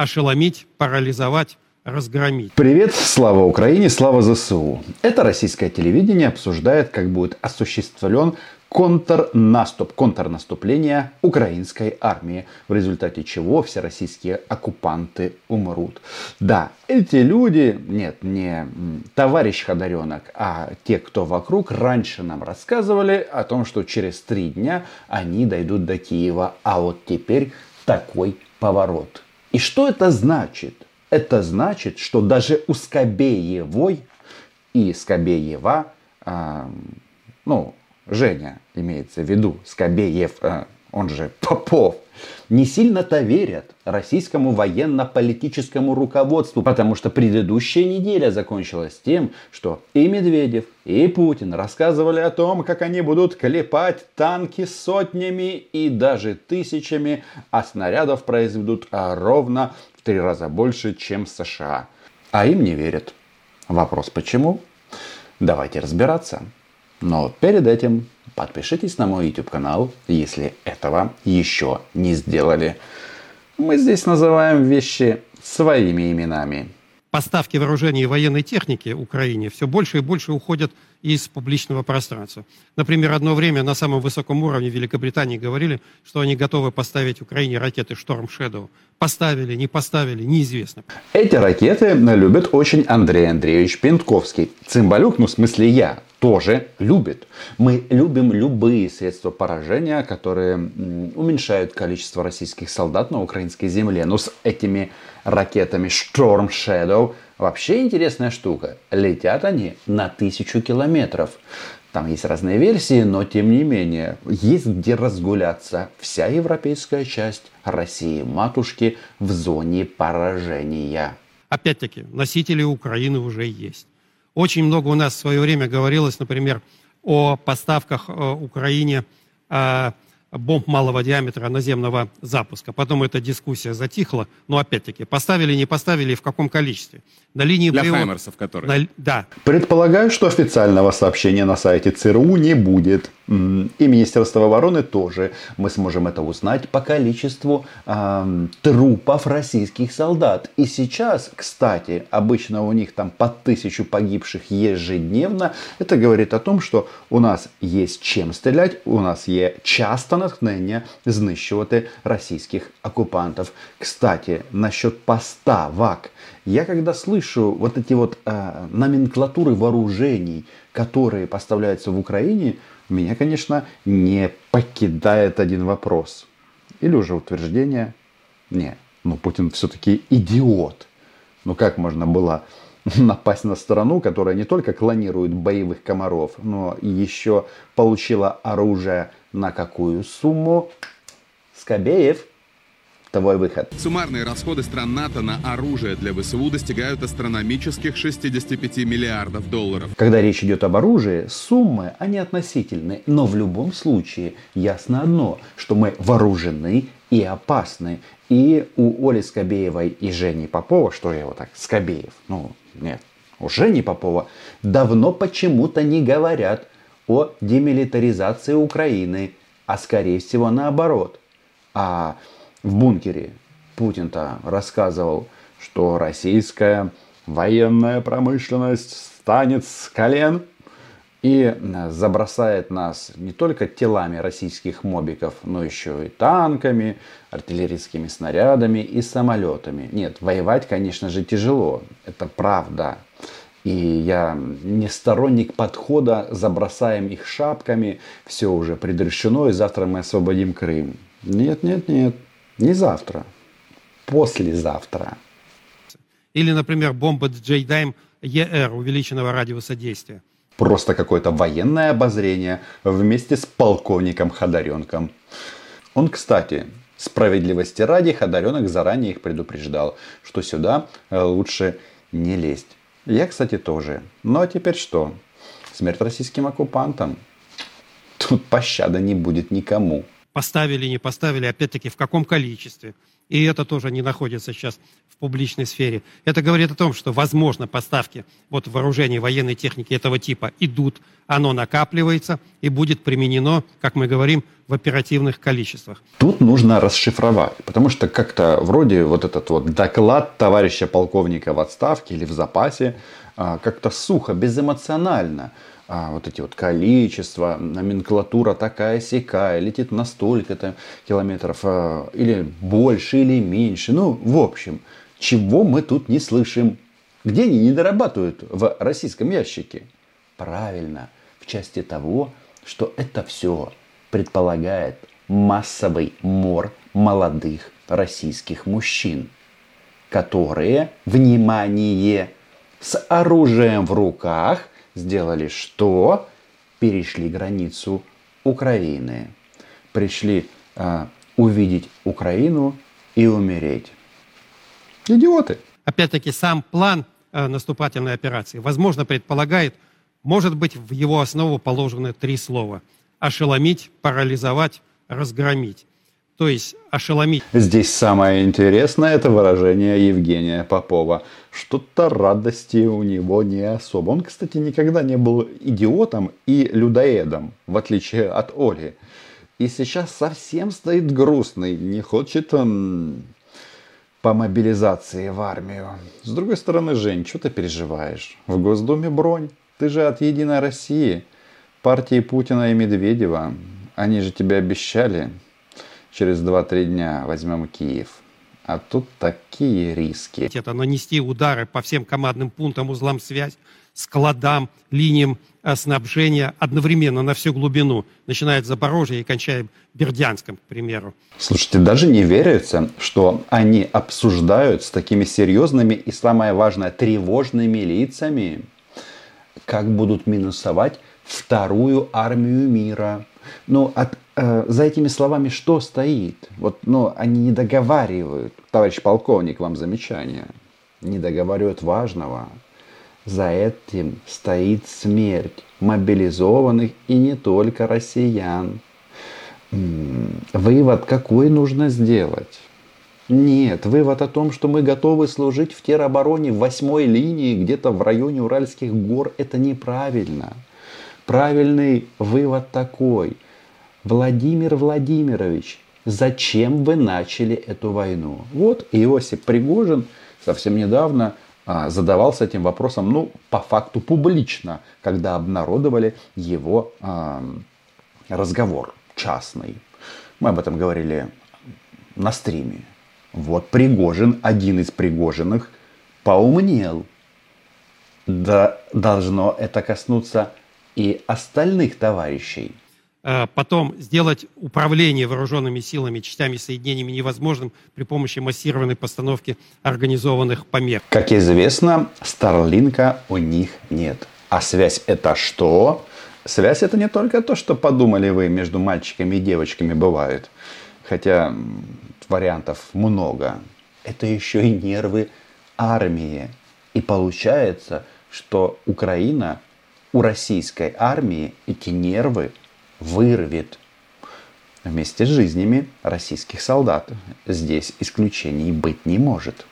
ошеломить, парализовать, разгромить. Привет, слава Украине, слава ЗСУ. Это российское телевидение обсуждает, как будет осуществлен контрнаступ, контрнаступление украинской армии, в результате чего все российские оккупанты умрут. Да, эти люди, нет, не товарищ Ходоренок, а те, кто вокруг, раньше нам рассказывали о том, что через три дня они дойдут до Киева, а вот теперь такой поворот. И что это значит? Это значит, что даже у Скобеевой и Скобеева, э, ну, Женя имеется в виду, Скобеев, э, он же Попов, не сильно-то верят российскому военно-политическому руководству, потому что предыдущая неделя закончилась тем, что и Медведев, и Путин рассказывали о том, как они будут клепать танки сотнями и даже тысячами, а снарядов произведут ровно в три раза больше, чем США. А им не верят. Вопрос почему? Давайте разбираться. Но перед этим подпишитесь на мой YouTube канал, если этого еще не сделали. Мы здесь называем вещи своими именами. Поставки вооружений и военной техники Украине все больше и больше уходят из публичного пространства. Например, одно время на самом высоком уровне Великобритании говорили, что они готовы поставить Украине ракеты Storm Shadow. Поставили, не поставили, неизвестно. Эти ракеты любят очень Андрей Андреевич Пентковский. Цимбалюк, ну в смысле я, тоже любит. Мы любим любые средства поражения, которые уменьшают количество российских солдат на украинской земле. Но с этими ракетами Shadow вообще интересная штука. Летят они на тысячу километров. Там есть разные версии, но тем не менее, есть где разгуляться. Вся европейская часть России, матушки, в зоне поражения. Опять-таки, носители Украины уже есть. Очень много у нас в свое время говорилось, например, о поставках э, Украине э, бомб малого диаметра наземного запуска. Потом эта дискуссия затихла. Но опять-таки, поставили, не поставили, в каком количестве. На линии Для боевого... Хаймерсов, которые. На... Да. Предполагаю, что официального сообщения на сайте ЦРУ не будет. И Министерство обороны тоже. Мы сможем это узнать по количеству э, трупов российских солдат. И сейчас, кстати, обычно у них там по тысячу погибших ежедневно. Это говорит о том, что у нас есть чем стрелять, у нас есть часто натхнення знищувати российских оккупантов. Кстати, насчет поставок. Я когда слышу вот эти вот э, номенклатуры вооружений, которые поставляются в Украине, меня, конечно, не покидает один вопрос. Или уже утверждение. Не, ну Путин все-таки идиот. Ну как можно было напасть на страну, которая не только клонирует боевых комаров, но еще получила оружие на какую сумму? Скобеев Твой выход. Суммарные расходы стран НАТО на оружие для ВСУ достигают астрономических 65 миллиардов долларов. Когда речь идет об оружии, суммы, они относительны. Но в любом случае ясно одно, что мы вооружены и опасны. И у Оли Скобеевой и Жени Попова, что я его так, Скобеев, ну нет, у Жени Попова давно почему-то не говорят о демилитаризации Украины, а скорее всего наоборот. А в бункере Путин-то рассказывал, что российская военная промышленность станет с колен и забросает нас не только телами российских мобиков, но еще и танками, артиллерийскими снарядами и самолетами. Нет, воевать, конечно же, тяжело. Это правда. И я не сторонник подхода, забросаем их шапками, все уже предрешено, и завтра мы освободим Крым. Нет, нет, нет. Не завтра, послезавтра. Или, например, бомба Джейдайм ЕР увеличенного радиуса действия. Просто какое-то военное обозрение вместе с полковником Ходоренком. Он, кстати, справедливости ради, Ходоренок заранее их предупреждал, что сюда э, лучше не лезть. Я, кстати, тоже. Ну а теперь что? Смерть российским оккупантам? Тут пощады не будет никому. Поставили, не поставили, опять-таки в каком количестве. И это тоже не находится сейчас в публичной сфере. Это говорит о том, что, возможно, поставки вот вооружений военной техники этого типа идут, оно накапливается и будет применено, как мы говорим, в оперативных количествах. Тут нужно расшифровать, потому что как-то вроде вот этот вот доклад товарища полковника в отставке или в запасе а, как-то сухо, безэмоционально а, вот эти вот количества, номенклатура такая сякая, летит на столько-то километров, а, или больше, или меньше. Ну, в общем, чего мы тут не слышим? Где они не дорабатывают в российском ящике? Правильно, в части того, что это все предполагает массовый мор молодых российских мужчин, которые, внимание, с оружием в руках сделали что? Перешли границу Украины. Пришли э, увидеть Украину и умереть. Идиоты. Опять-таки сам план э, наступательной операции, возможно, предполагает, может быть, в его основу положены три слова. Ошеломить, парализовать, разгромить то есть ошеломить. Здесь самое интересное это выражение Евгения Попова. Что-то радости у него не особо. Он, кстати, никогда не был идиотом и людоедом, в отличие от Оли. И сейчас совсем стоит грустный, не хочет он по мобилизации в армию. С другой стороны, Жень, что ты переживаешь? В Госдуме бронь. Ты же от Единой России, партии Путина и Медведева. Они же тебе обещали через 2-3 дня возьмем Киев. А тут такие риски. Это нанести удары по всем командным пунктам, узлам связи, складам, линиям э, снабжения одновременно на всю глубину, начиная от Запорожья и кончая Бердянском, к примеру. Слушайте, даже не верится, что они обсуждают с такими серьезными и, самое важное, тревожными лицами, как будут минусовать вторую армию мира. Ну, от Э, за этими словами что стоит? Вот, ну, они не договаривают. Товарищ полковник, вам замечание. Не договаривают важного. За этим стоит смерть мобилизованных и не только россиян. Вывод какой нужно сделать? Нет, вывод о том, что мы готовы служить в теробороне восьмой линии, где-то в районе Уральских гор, это неправильно. Правильный вывод такой – Владимир Владимирович, зачем вы начали эту войну? Вот Иосип Пригожин совсем недавно а, задавался этим вопросом, ну, по факту публично, когда обнародовали его а, разговор частный. Мы об этом говорили на стриме. Вот Пригожин, один из Пригожиных, поумнел. Да, должно это коснуться и остальных товарищей. Э, потом сделать управление вооруженными силами, частями, соединениями невозможным при помощи массированной постановки организованных помех. Как известно, Старлинка у них нет. А связь это что? Связь это не только то, что подумали вы между мальчиками и девочками бывает. Хотя вариантов много. Это еще и нервы армии. И получается, что Украина у российской армии эти нервы вырвет вместе с жизнями российских солдат. Здесь исключений быть не может.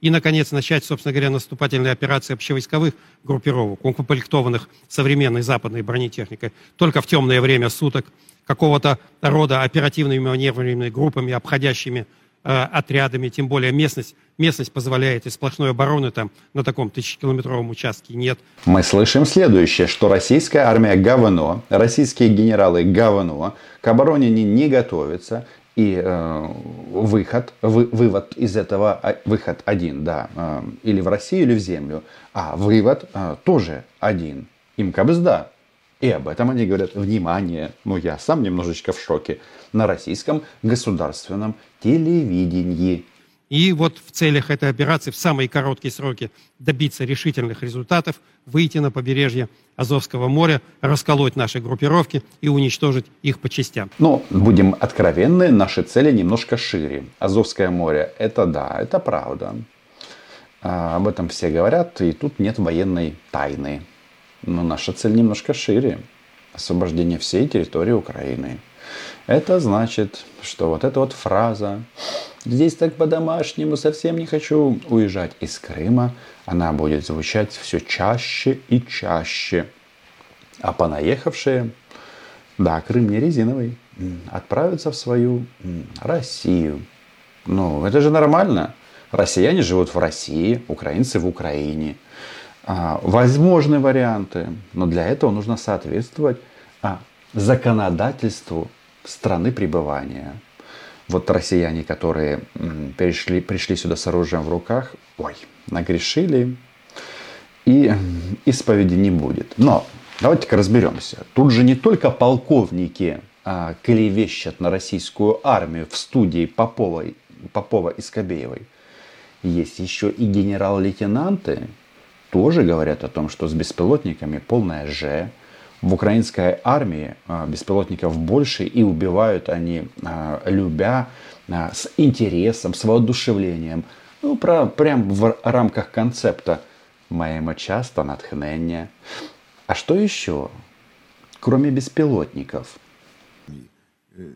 И, наконец, начать, собственно говоря, наступательные операции общевойсковых группировок, укомплектованных современной западной бронетехникой, только в темное время суток, какого-то рода оперативными маневренными группами, обходящими отрядами, тем более местность, местность позволяет, и сплошной обороны там на таком тысячекилометровом участке нет. Мы слышим следующее, что российская армия говно, российские генералы говно, к обороне они не готовятся, и э, выход, вы, вывод из этого, а, выход один, да, э, или в Россию, или в землю, а вывод э, тоже один, им кабзда. И об этом они говорят, внимание, ну я сам немножечко в шоке, на российском государственном телевидении. И вот в целях этой операции в самые короткие сроки добиться решительных результатов, выйти на побережье Азовского моря, расколоть наши группировки и уничтожить их по частям. Ну, будем откровенны, наши цели немножко шире. Азовское море, это да, это правда. А, об этом все говорят, и тут нет военной тайны. Но наша цель немножко шире. Освобождение всей территории Украины. Это значит, что вот эта вот фраза «здесь так по-домашнему, совсем не хочу уезжать из Крыма», она будет звучать все чаще и чаще. А понаехавшие, да, Крым не резиновый, отправятся в свою Россию. Ну, это же нормально. Россияне живут в России, украинцы в Украине. А, возможны варианты, но для этого нужно соответствовать а, законодательству страны пребывания. Вот россияне, которые перешли, пришли сюда с оружием в руках, ой, нагрешили, и исповеди не будет. Но давайте-ка разберемся. Тут же не только полковники а, клевещут на российскую армию в студии Поповой, Попова и Скобеевой. Есть еще и генерал-лейтенанты, тоже говорят о том, что с беспилотниками полная Ж. В украинской армии а, беспилотников больше и убивают они, а, любя, а, с интересом, с воодушевлением. Ну, про, прям в рамках концепта «Маємо часто натхнення». А что еще, кроме беспилотников?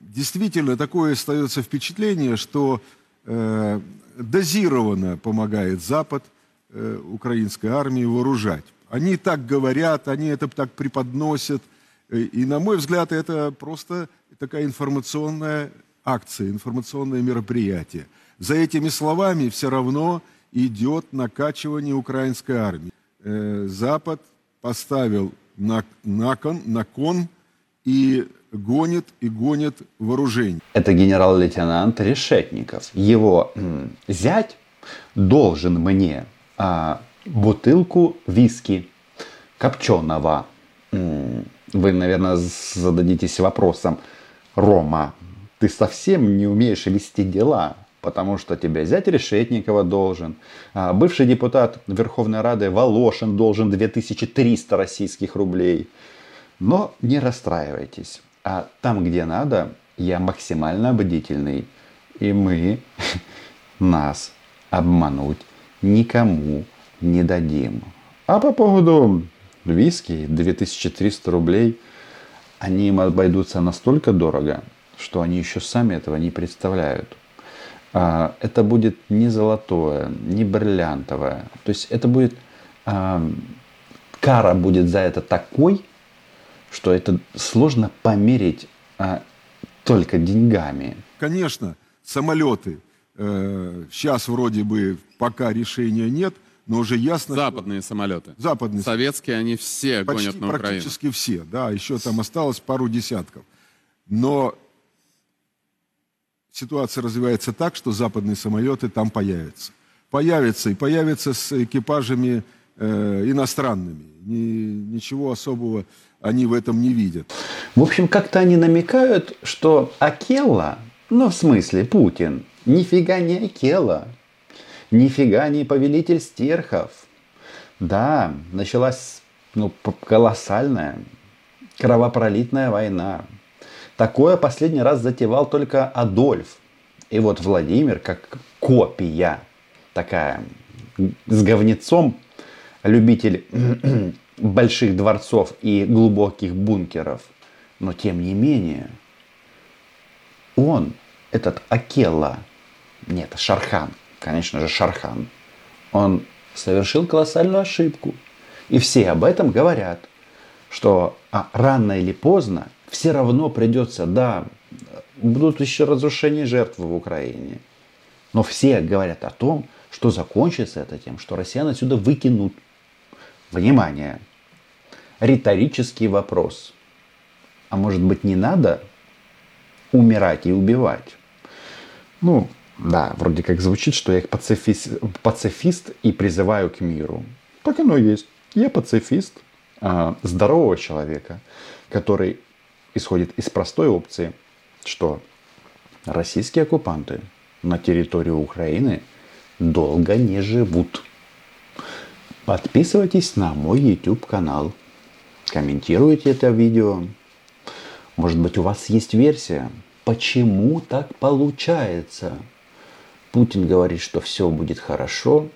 Действительно, такое остается впечатление, что э, дозированно помогает Запад э, украинской армии вооружать. Они так говорят, они это так преподносят. Э, и, на мой взгляд, это просто такая информационная акция, информационное мероприятие. За этими словами все равно идет накачивание украинской армии. Э, Запад поставил на, на, кон, на кон и гонит и гонит вооружение. Это генерал-лейтенант Решетников. Его м, зять должен мне а, бутылку виски копченого. Вы, наверное, зададитесь вопросом, Рома, ты совсем не умеешь вести дела, потому что тебя зять Решетникова должен. А бывший депутат Верховной Рады Волошин должен 2300 российских рублей. Но не расстраивайтесь. А там, где надо, я максимально бдительный. И мы нас обмануть никому не дадим. А по поводу виски 2300 рублей, они им обойдутся настолько дорого, что они еще сами этого не представляют. А, это будет не золотое, не бриллиантовое. То есть это будет а, кара будет за это такой, что это сложно померить а, только деньгами. Конечно, самолеты. Э, сейчас вроде бы пока решения нет – но уже ясно... Западные что... самолеты. Западные. Советские, они все Почти, гонят на Украину. Практически все, да, еще там осталось пару десятков. Но ситуация развивается так, что западные самолеты там появятся. Появятся и появятся с экипажами э, иностранными. Ни, ничего особого они в этом не видят. В общем, как-то они намекают, что Акела, ну в смысле Путин, нифига не Акела, Нифига не повелитель стерхов. Да, началась ну, колоссальная кровопролитная война. Такое последний раз затевал только Адольф. И вот Владимир, как копия такая, с говнецом, любитель больших дворцов и глубоких бункеров. Но тем не менее, он, этот Акела, нет, Шархан, конечно же, Шархан, он совершил колоссальную ошибку. И все об этом говорят, что а, рано или поздно все равно придется, да, будут еще разрушения жертв в Украине. Но все говорят о том, что закончится это тем, что россиян отсюда выкинут. Внимание! Риторический вопрос. А может быть не надо умирать и убивать? Ну, да, вроде как звучит, что я пацифист, пацифист и призываю к миру. Так оно и есть. Я пацифист э, здорового человека, который исходит из простой опции, что российские оккупанты на территории Украины долго не живут. Подписывайтесь на мой YouTube канал. Комментируйте это видео. Может быть у вас есть версия, почему так получается. Путин говорит, что все будет хорошо,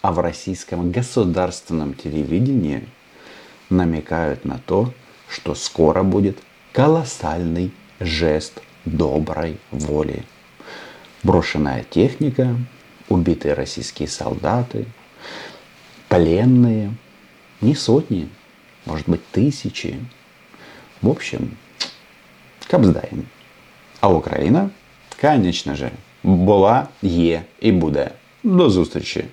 а в российском государственном телевидении намекают на то, что скоро будет колоссальный жест доброй воли. Брошенная техника, убитые российские солдаты, пленные, не сотни, может быть тысячи. В общем, кабздаем. А Україна, конечно же, була, є і буде. До зустрічі!